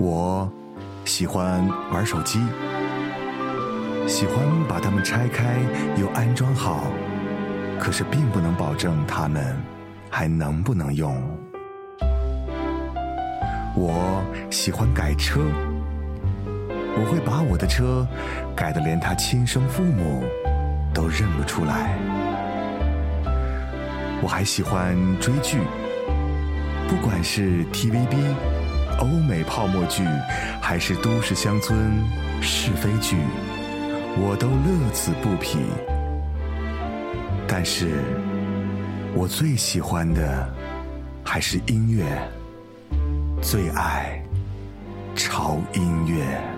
我喜欢玩手机，喜欢把它们拆开又安装好，可是并不能保证它们还能不能用。我喜欢改车，我会把我的车改得连他亲生父母都认不出来。我还喜欢追剧，不管是 TVB、欧美泡沫剧，还是都市乡村是非剧，我都乐此不疲。但是，我最喜欢的还是音乐，最爱潮音乐。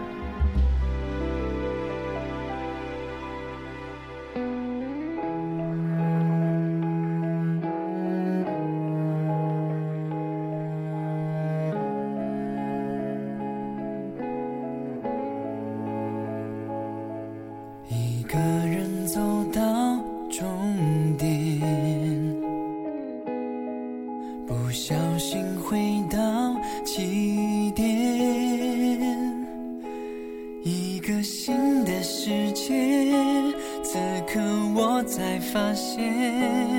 发现。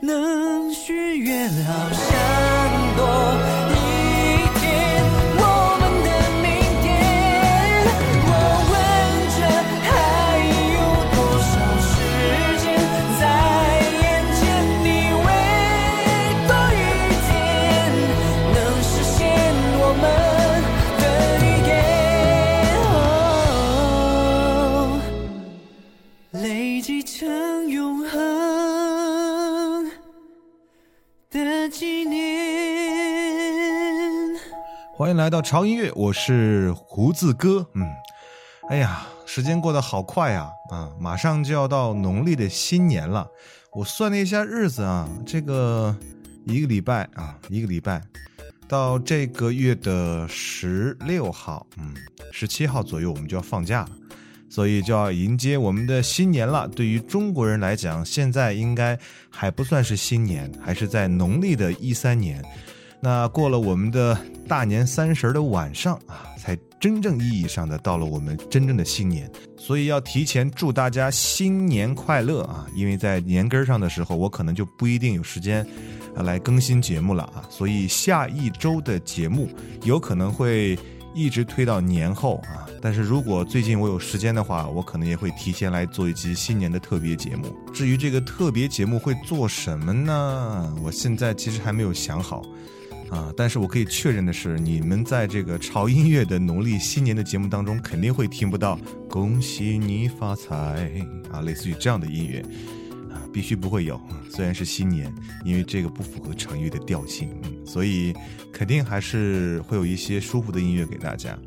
能许愿好想多来到潮音乐，我是胡子哥。嗯，哎呀，时间过得好快呀！啊，马上就要到农历的新年了。我算了一下日子啊，这个一个礼拜啊，一个礼拜到这个月的十六号，嗯，十七号左右我们就要放假了，所以就要迎接我们的新年了。对于中国人来讲，现在应该还不算是新年，还是在农历的一三年。那过了我们的大年三十的晚上啊，才真正意义上的到了我们真正的新年。所以要提前祝大家新年快乐啊！因为在年根儿上的时候，我可能就不一定有时间啊来更新节目了啊，所以下一周的节目有可能会一直推到年后啊。但是如果最近我有时间的话，我可能也会提前来做一期新年的特别节目。至于这个特别节目会做什么呢？我现在其实还没有想好，啊，但是我可以确认的是，你们在这个潮音乐的农历新年的节目当中，肯定会听不到“恭喜你发财”啊，类似于这样的音乐。啊必须不会有，虽然是新年，因为这个不符合成语的调性，所以肯定还是会有一些舒服的音乐给大家。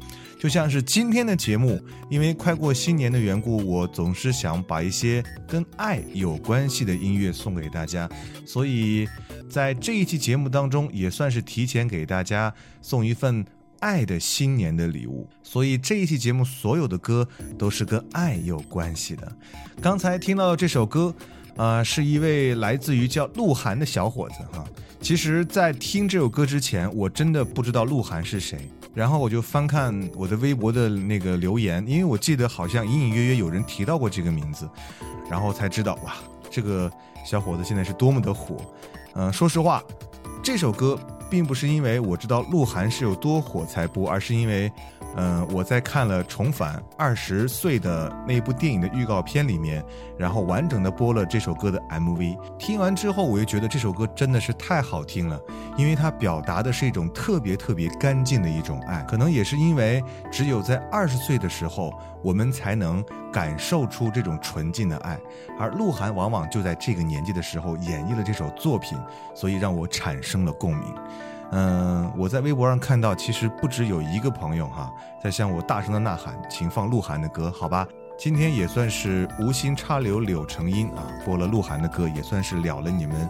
就像是今天的节目，因为快过新年的缘故，我总是想把一些跟爱有关系的音乐送给大家，所以在这一期节目当中，也算是提前给大家送一份爱的新年的礼物。所以这一期节目所有的歌都是跟爱有关系的。刚才听到这首歌。啊，是一位来自于叫鹿晗的小伙子哈。其实，在听这首歌之前，我真的不知道鹿晗是谁。然后我就翻看我的微博的那个留言，因为我记得好像隐隐约约有人提到过这个名字，然后才知道哇，这个小伙子现在是多么的火。嗯，说实话，这首歌并不是因为我知道鹿晗是有多火才播，而是因为。嗯，我在看了《重返二十岁》的那部电影的预告片里面，然后完整的播了这首歌的 MV。听完之后，我又觉得这首歌真的是太好听了，因为它表达的是一种特别特别干净的一种爱。可能也是因为只有在二十岁的时候，我们才能感受出这种纯净的爱，而鹿晗往往就在这个年纪的时候演绎了这首作品，所以让我产生了共鸣。嗯，我在微博上看到，其实不止有一个朋友哈，在向我大声的呐喊，请放鹿晗的歌，好吧？今天也算是无心插柳柳成荫啊，播了鹿晗的歌，也算是了了你们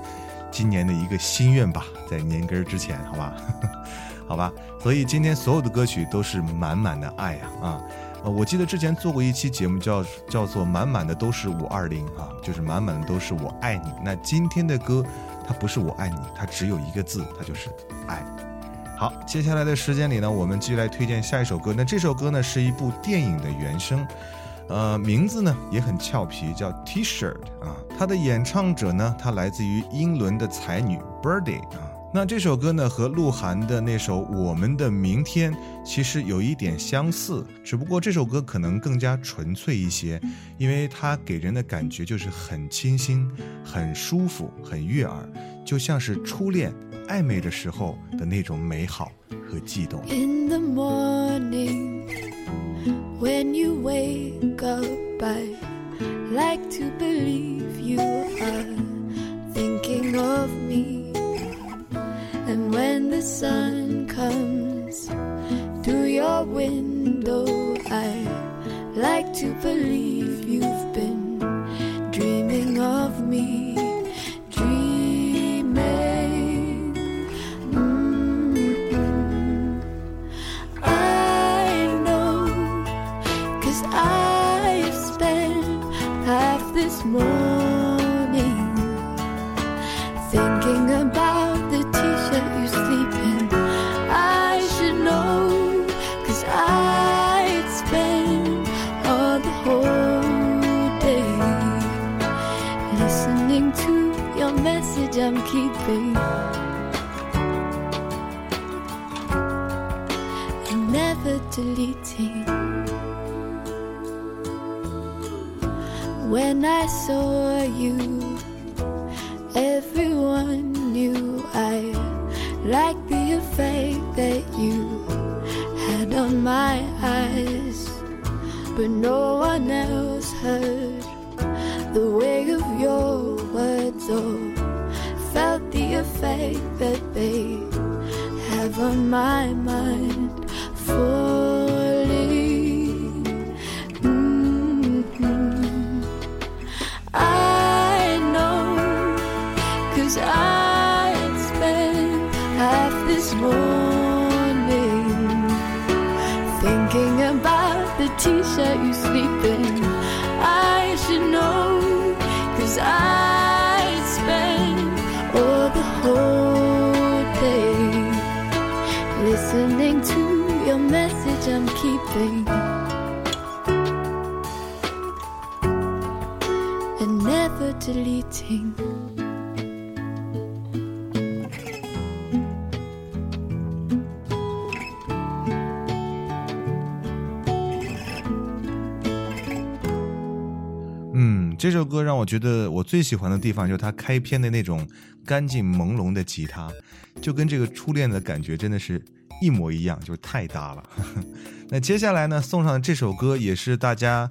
今年的一个心愿吧，在年根儿之前，好吧？好吧，所以今天所有的歌曲都是满满的爱呀啊！呃，我记得之前做过一期节目，叫叫做满满的都是五二零啊，就是满满的都是我爱你。那今天的歌。它不是我爱你，它只有一个字，它就是爱。好，接下来的时间里呢，我们继续来推荐下一首歌。那这首歌呢，是一部电影的原声，呃，名字呢也很俏皮，叫 T-shirt 啊。它的演唱者呢，它来自于英伦的才女 Birdy 啊。那这首歌呢，和鹿晗的那首《我们的明天》其实有一点相似，只不过这首歌可能更加纯粹一些，因为它给人的感觉就是很清新、很舒服、很悦耳，就像是初恋暧昧的时候的那种美好和悸动。In the morning, when you wake up, I like to believe you are thinking of me. When the sun comes through your window, I like to believe you've been dreaming of me. Liked the effect that you had on my eyes, but no one else heard the weight of your words or felt the effect that they have on my mind. Falling. Morning thinking about the t-shirt you sleep in. I should know, cause I'd spend all the whole day listening to your message I'm keeping. And never deleting. “这首歌让我觉得我最喜欢的地方就是它开篇的那种干净朦胧的吉他，就跟这个初恋的感觉真的是一模一样，就是太搭了。那接下来呢，送上的这首歌也是大家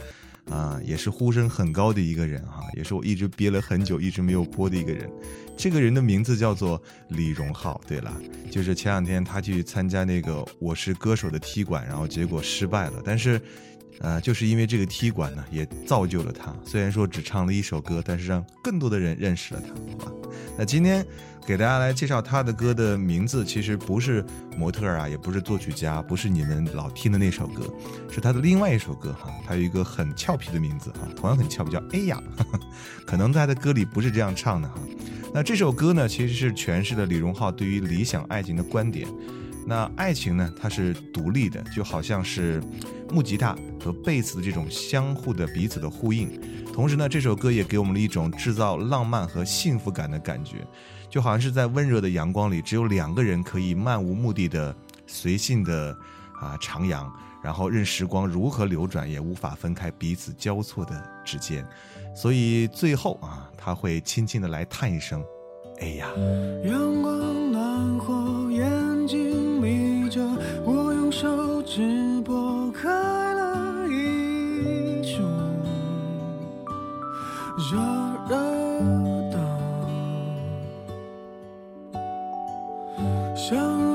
啊、也是呼声很高的一个人哈、也是我一直憋了很久一直没有播的一个人。这个人的名字叫做李荣浩。对了，就是前两天他去参加那个《我是歌手》的踢馆，然后结果失败了，但是。呃，就是因为这个踢馆呢，也造就了他。虽然说只唱了一首歌，但是让更多的人认识了他，好吧？那今天给大家来介绍他的歌的名字，其实不是模特儿啊，也不是作曲家，不是你们老听的那首歌，是他的另外一首歌哈。他有一个很俏皮的名字哈，同样很俏皮，叫哎呀，可能在他的歌里不是这样唱的哈。那这首歌呢，其实是诠释了李荣浩对于理想爱情的观点。那爱情呢，它是独立的，就好像是木吉他和贝斯的这种相互的彼此的呼应。同时呢，这首歌也给我们了一种制造浪漫和幸福感的感觉，就好像是在温热的阳光里，只有两个人可以漫无目的的随性的啊徜徉，然后任时光如何流转，也无法分开彼此交错的指尖。所以最后啊，他会轻轻的来叹一声：“哎呀。”阳光暖和，热热的，想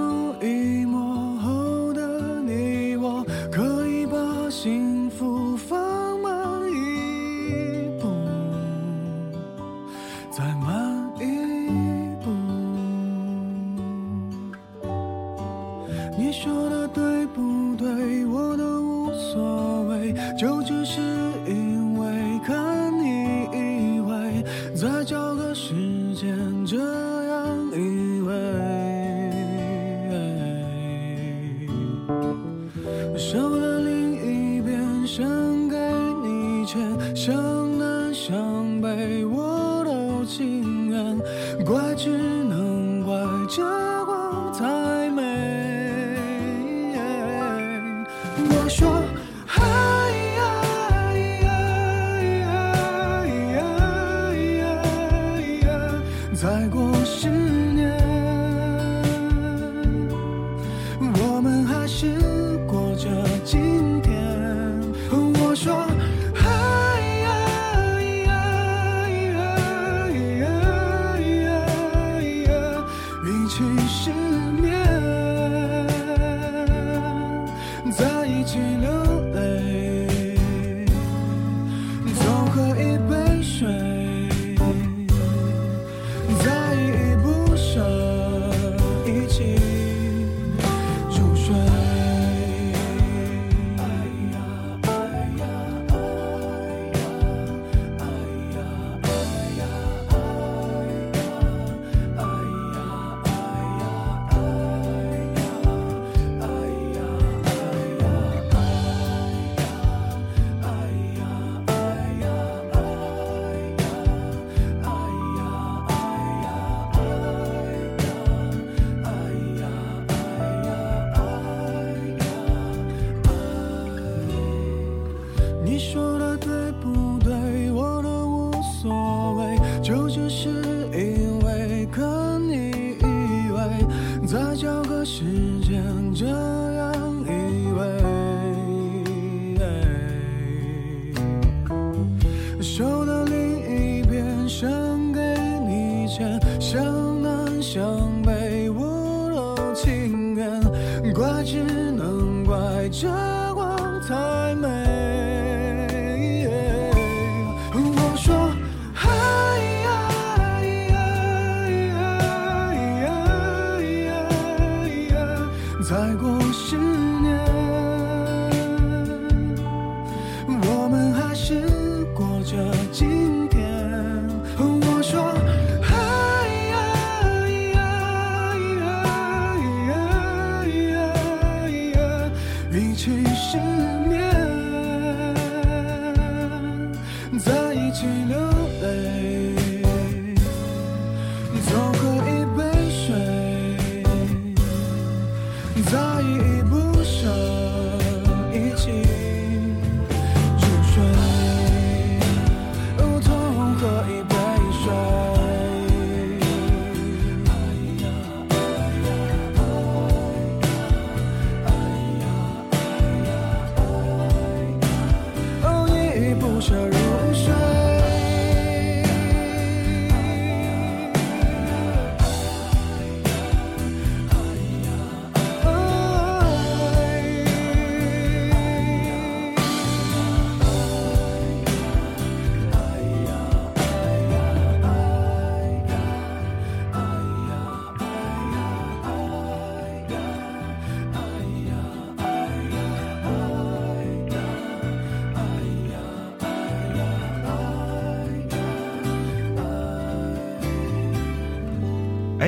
只能怪这光太美。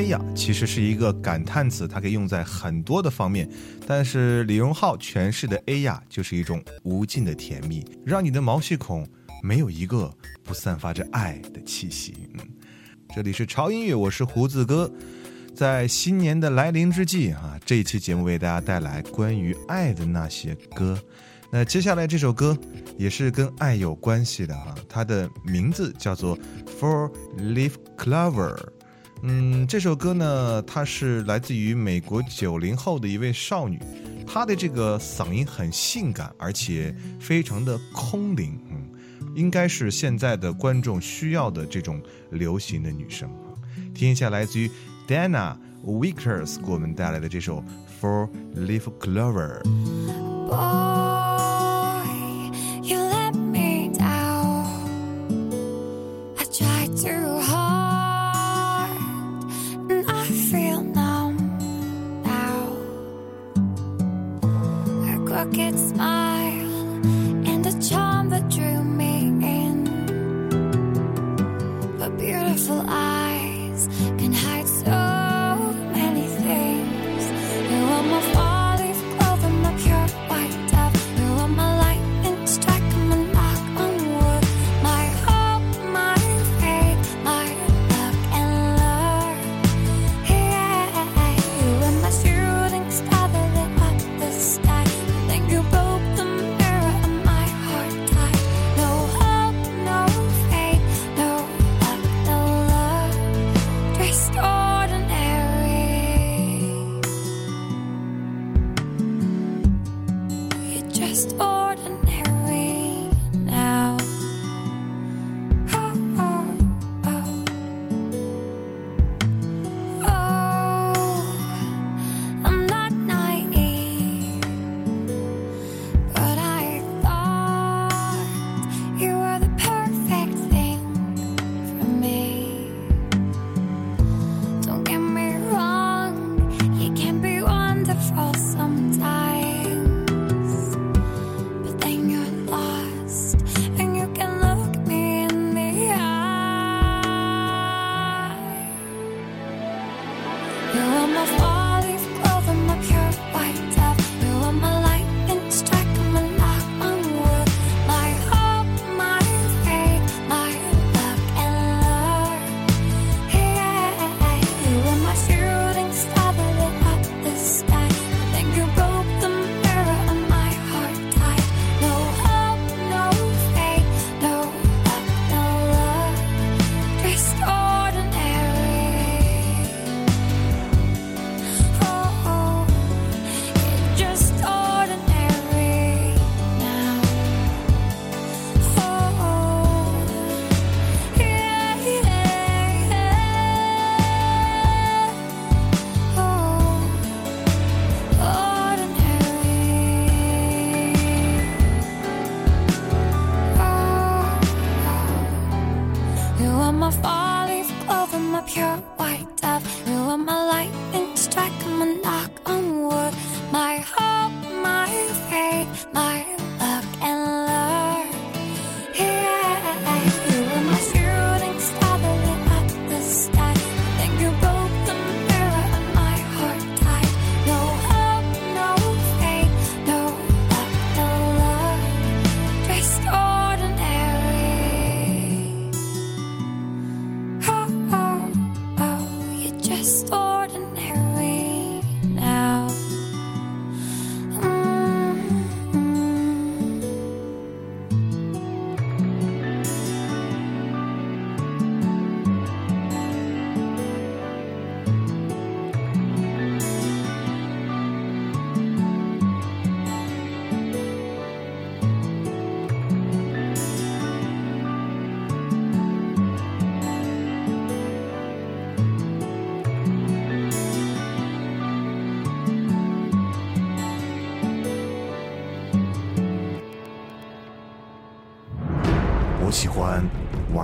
哎呀，其实是一个感叹词，它可以用在很多的方面。但是李荣浩诠释的哎呀，就是一种无尽的甜蜜，让你的毛细孔没有一个不散发着爱的气息。嗯，这里是潮音乐，我是胡子哥。在新年的来临之际，啊，这一期节目为大家带来关于爱的那些歌。那接下来这首歌也是跟爱有关系的哈，它的名字叫做《Four Leaf Clover》。嗯，这首歌呢，它是来自于美国九零后的一位少女，她的这个嗓音很性感，而且非常的空灵，嗯，应该是现在的观众需要的这种流行的女生。听一下来自于 Dana Wickers 给我们带来的这首《For Leaf Clover》。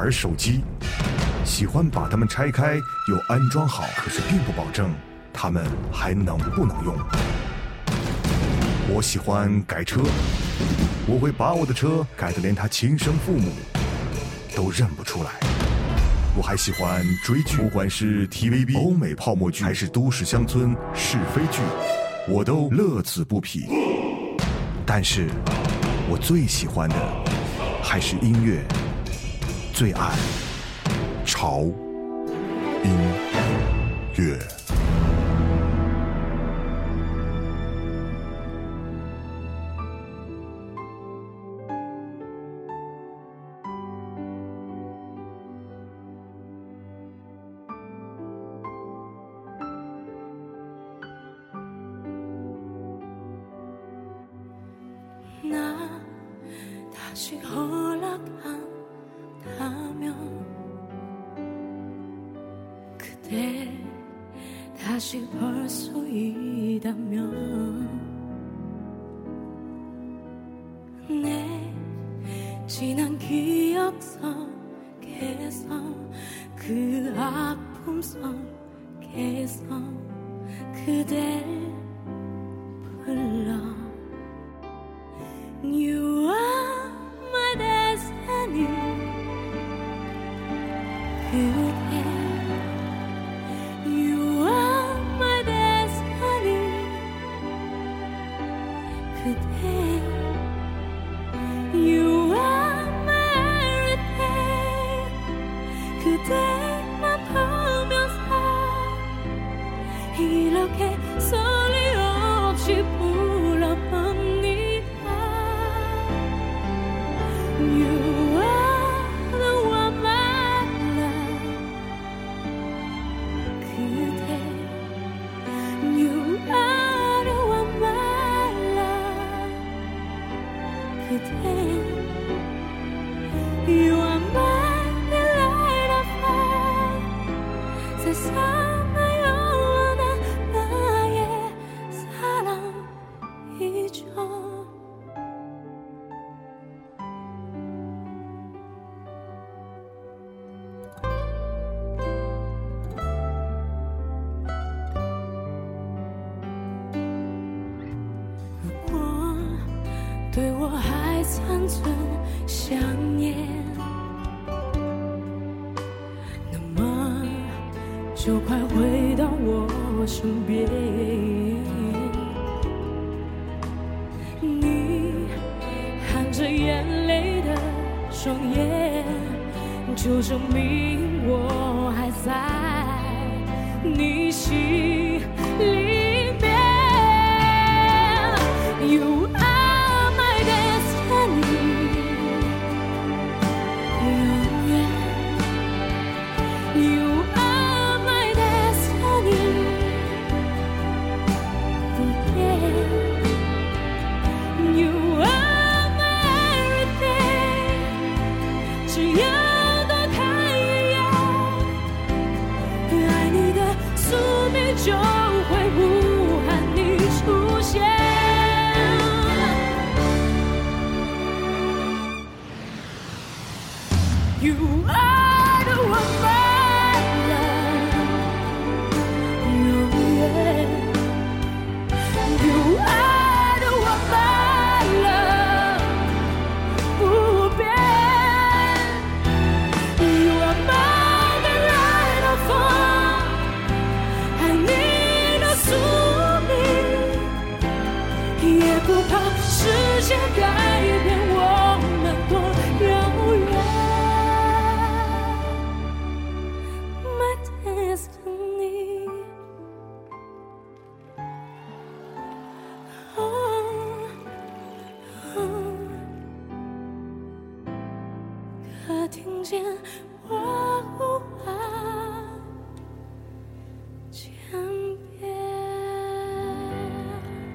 而手机喜欢把它们拆开，又安装好，可是并不保证它们还能不能用。我喜欢改车，我会把我的车改得连他亲生父母都认不出来。我还喜欢追剧，不管是 TVB 欧美泡沫剧，还是都市乡村是非剧，我都乐此不疲。但是我最喜欢的还是音乐。最爱。潮音乐。你含着眼泪的双眼就证明我还在？你心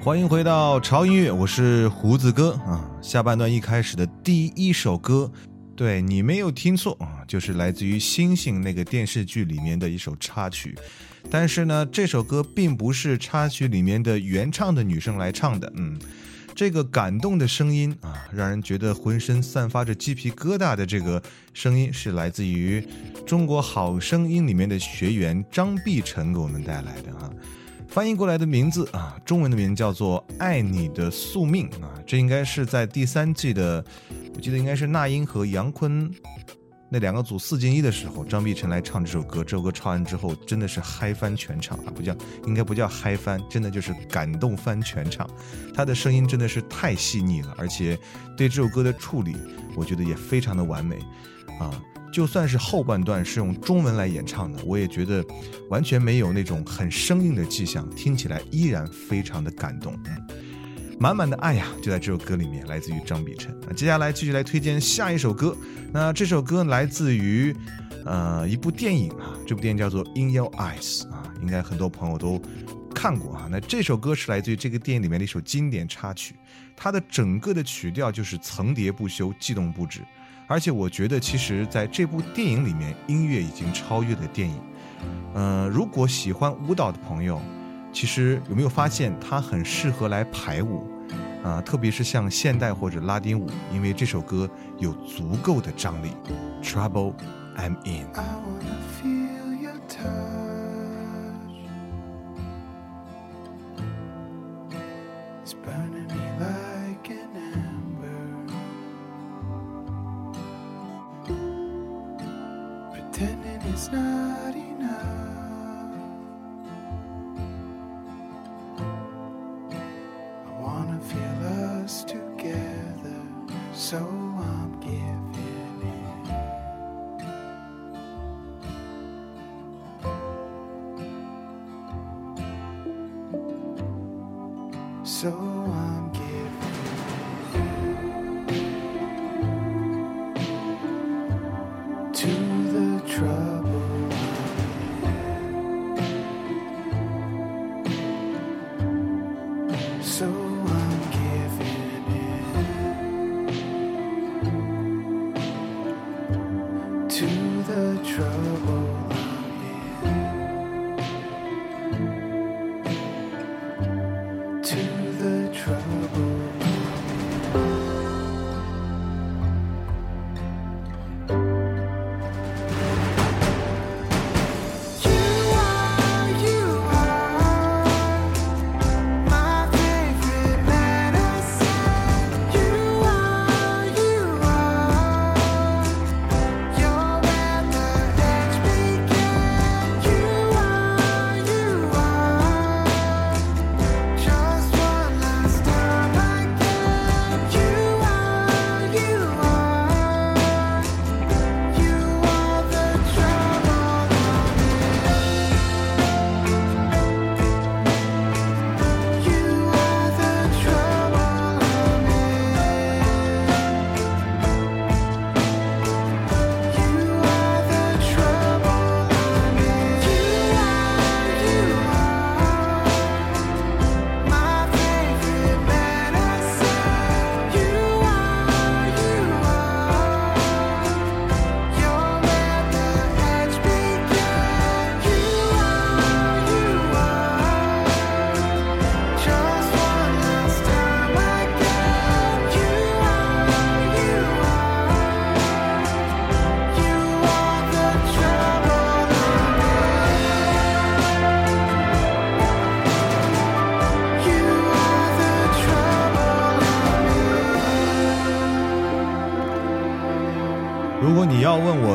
欢迎回到潮音乐我是胡子哥。啊下半段一开始的第一首歌。对你没有听错啊就是来自于星星那个电视剧里面的一首插曲。但是呢这首歌并不是插曲里面的原唱的女生来唱的。嗯这个感动的声音啊让人觉得浑身散发着鸡皮疙瘩的这个声音是来自于中国好声音里面的学员张碧晨给我们带来的啊。翻译过来的名字啊，中文的名字叫做《爱你的宿命》啊，这应该是在第三季的，我记得应该是那英和杨坤那两个组四进一的时候，张碧晨来唱这首歌。这首歌唱完之后，真的是嗨翻全场啊！不叫，应该不叫嗨翻，真的就是感动翻全场。他的声音真的是太细腻了，而且对这首歌的处理，我觉得也非常的完美啊。就算是后半段是用中文来演唱的，我也觉得完全没有那种很生硬的迹象，听起来依然非常的感动。满满的爱呀，就在这首歌里面，来自于张碧晨。那接下来继续来推荐下一首歌。那这首歌来自于，呃，一部电影啊，这部电影叫做《In Your Eyes》啊，应该很多朋友都看过啊。那这首歌是来自于这个电影里面的一首经典插曲，它的整个的曲调就是层叠不休、悸动不止。而且我觉得，其实在这部电影里面，音乐已经超越了电影。呃，如果喜欢舞蹈的朋友。其实有没有发现它很适合来排舞，啊，特别是像现代或者拉丁舞，因为这首歌有足够的张力。Trouble I'm in。I wanna feel your touch. 要问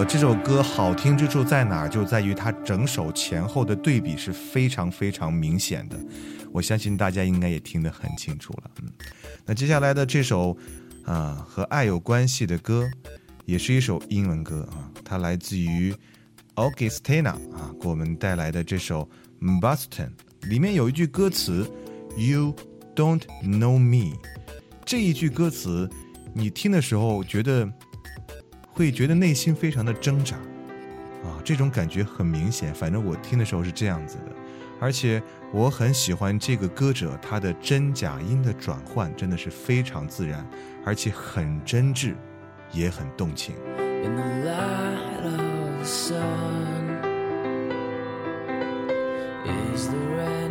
这首歌好听之处在哪儿，就在于它整首前后的对比是非常非常明显的。我相信大家应该也听得很清楚了。嗯，那接下来的这首啊和爱有关系的歌，也是一首英文歌啊，它来自于 Augustina 啊给我们带来的这首 Boston，里面有一句歌词 You don't know me，这一句歌词你听的时候觉得。会觉得内心非常的挣扎，啊，这种感觉很明显。反正我听的时候是这样子的，而且我很喜欢这个歌者他的真假音的转换，真的是非常自然，而且很真挚，也很动情。You don't know me,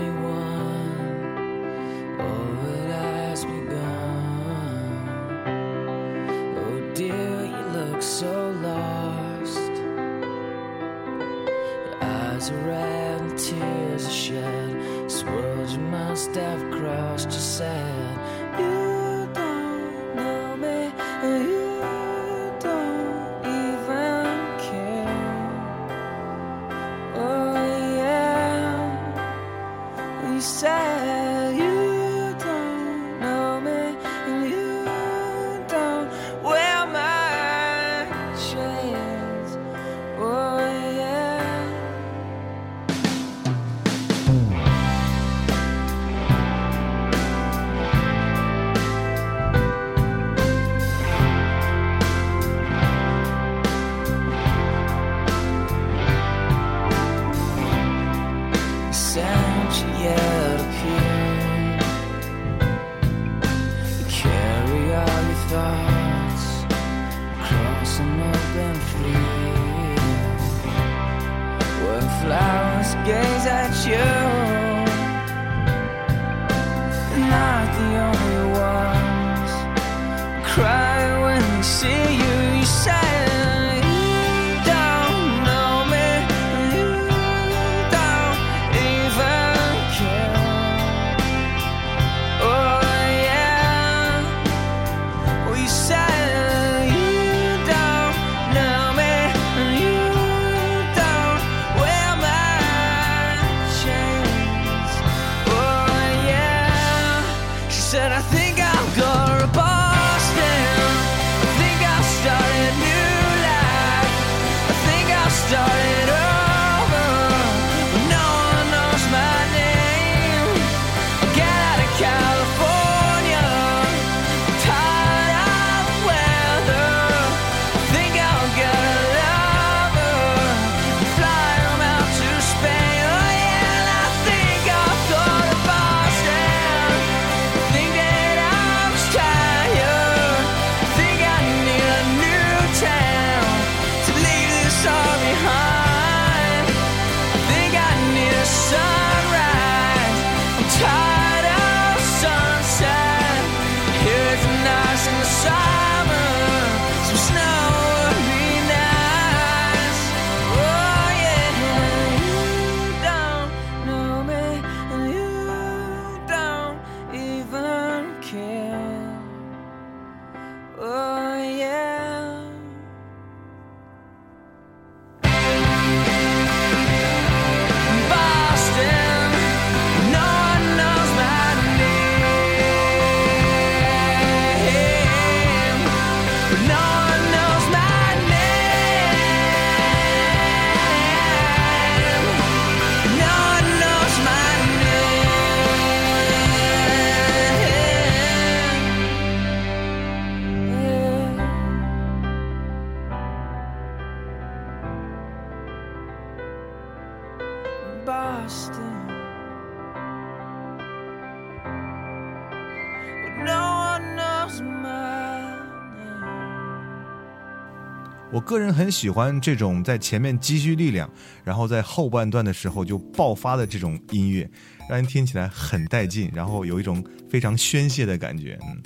个人很喜欢这种在前面积蓄力量，然后在后半段的时候就爆发的这种音乐，让人听起来很带劲，然后有一种非常宣泄的感觉。嗯，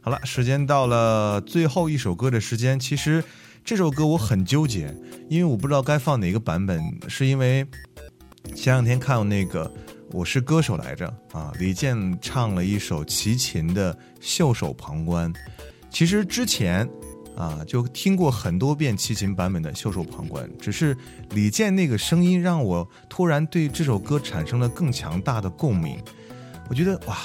好了，时间到了最后一首歌的时间。其实这首歌我很纠结，因为我不知道该放哪个版本，是因为前两天看到那个《我是歌手》来着啊，李健唱了一首齐秦的《袖手旁观》。其实之前啊就听过很多遍齐秦版本的《袖手旁观》，只是李健那个声音让我突然对这首歌产生了更强大的共鸣。我觉得哇，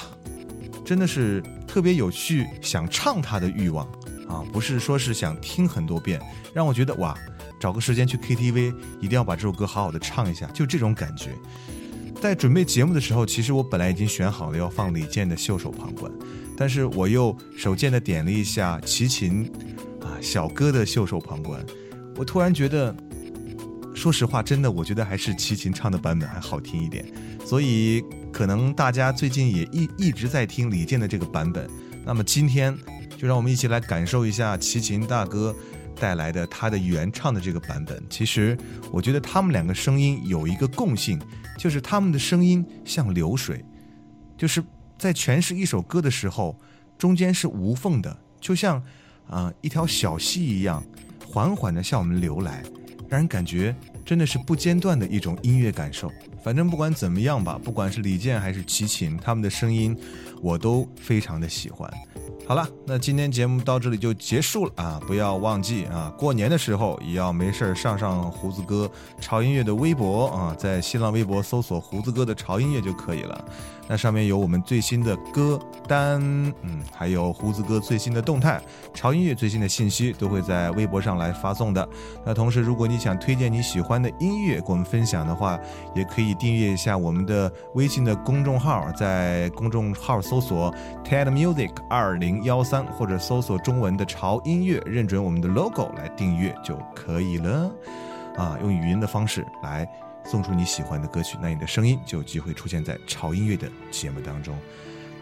真的是特别有去想唱它的欲望啊，不是说是想听很多遍，让我觉得哇，找个时间去 KTV 一定要把这首歌好好的唱一下，就这种感觉。在准备节目的时候，其实我本来已经选好了要放李健的《袖手旁观》，但是我又手贱的点了一下齐秦啊小哥的《袖手旁观》，我突然觉得，说实话，真的我觉得还是齐秦唱的版本还好听一点，所以可能大家最近也一一直在听李健的这个版本，那么今天就让我们一起来感受一下齐秦大哥带来的他的原唱的这个版本。其实我觉得他们两个声音有一个共性，就是他们的声音像流水，就是在诠释一首歌的时候，中间是无缝的，就像啊、一条小溪一样，缓缓的向我们流来，让人感觉真的是不间断的一种音乐感受。反正不管怎么样吧，不管是李健还是齐秦，他们的声音我都非常的喜欢。好了，那今天节目到这里就结束了啊！不要忘记啊，过年的时候也要没事儿上上胡子哥潮音乐的微博啊，在新浪微博搜索胡子哥的潮音乐就可以了。那上面有我们最新的歌单，嗯，还有胡子哥最新的动态，潮音乐最新的信息都会在微博上来发送的。那同时，如果你想推荐你喜欢的音乐给我们分享的话，也可以订阅一下我们的微信的公众号，在公众号搜索 TED Music 二零幺三，或者搜索中文的潮音乐，认准我们的 logo 来订阅就可以了。啊，用语音的方式来。送出你喜欢的歌曲，那你的声音就有机会出现在潮音乐的节目当中。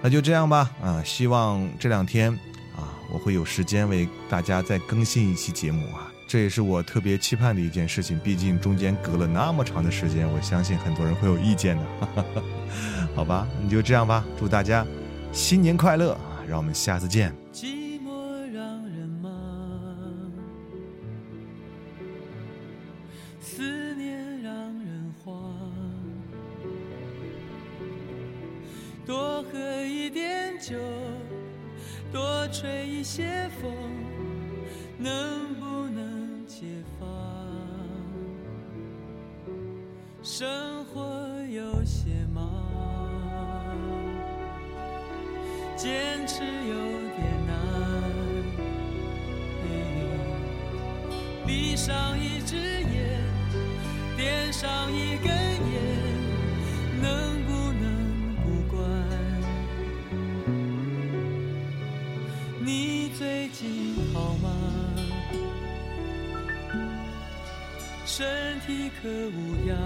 那就这样吧，啊，希望这两天啊，我会有时间为大家再更新一期节目啊，这也是我特别期盼的一件事情。毕竟中间隔了那么长的时间，我相信很多人会有意见的。好吧，你就这样吧，祝大家新年快乐啊！让我们下次见。寂寞让人忙，思念让人慌。多喝一点酒，多吹一些风，能生活有些忙。坚持有点难。闭上一只眼，点上一根体可无恙？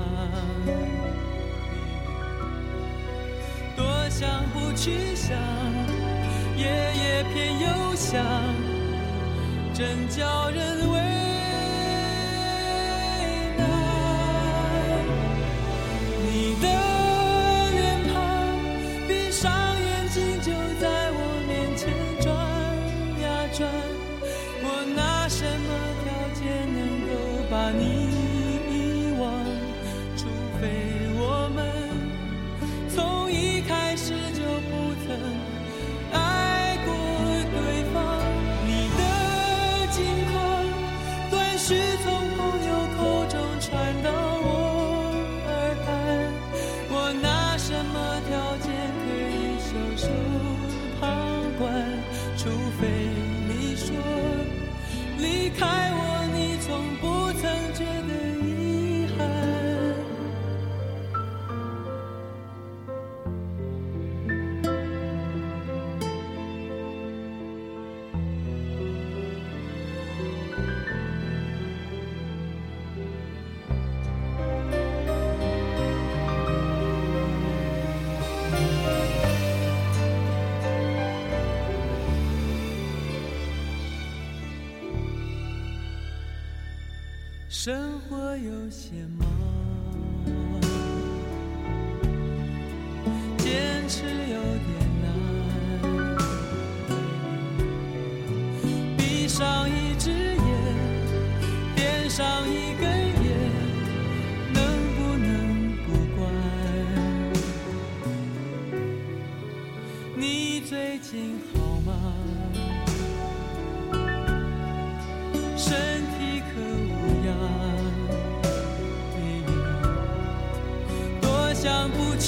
多想不去想，夜夜偏又想，真叫人为难。你的脸庞，闭上眼睛就在我面前转呀转，我拿什么条件能够把你？face.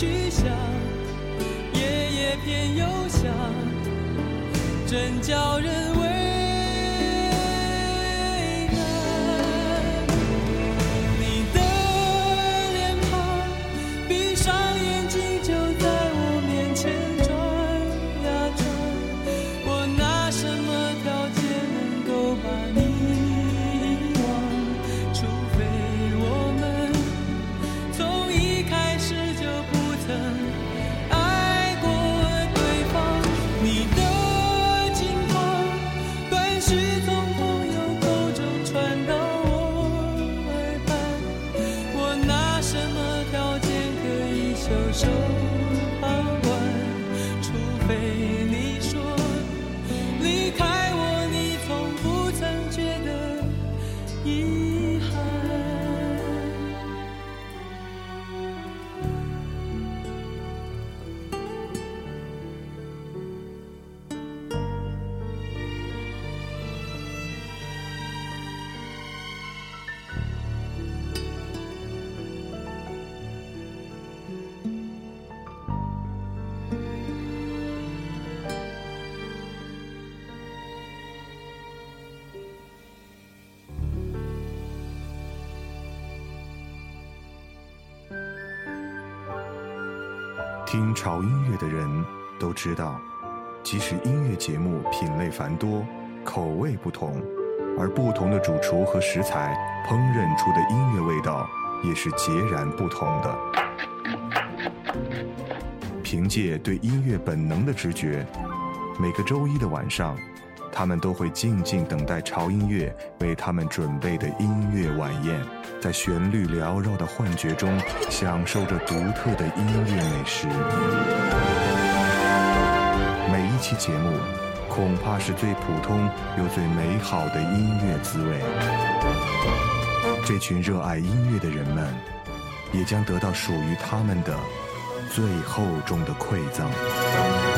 去想，夜夜偏又想，真叫人听潮音乐的人都知道，即使音乐节目品类繁多，口味不同，而不同的主厨和食材烹饪出的音乐味道也是截然不同的。凭借对音乐本能的直觉，每个周一的晚上，他们都会静静等待潮音乐为他们准备的音乐晚宴，在旋律缭绕的幻觉中，享受着独特的音乐美食。每一期节目，恐怕是最普通又最美好的音乐滋味。这群热爱音乐的人们，也将得到属于他们的最厚重的馈赠。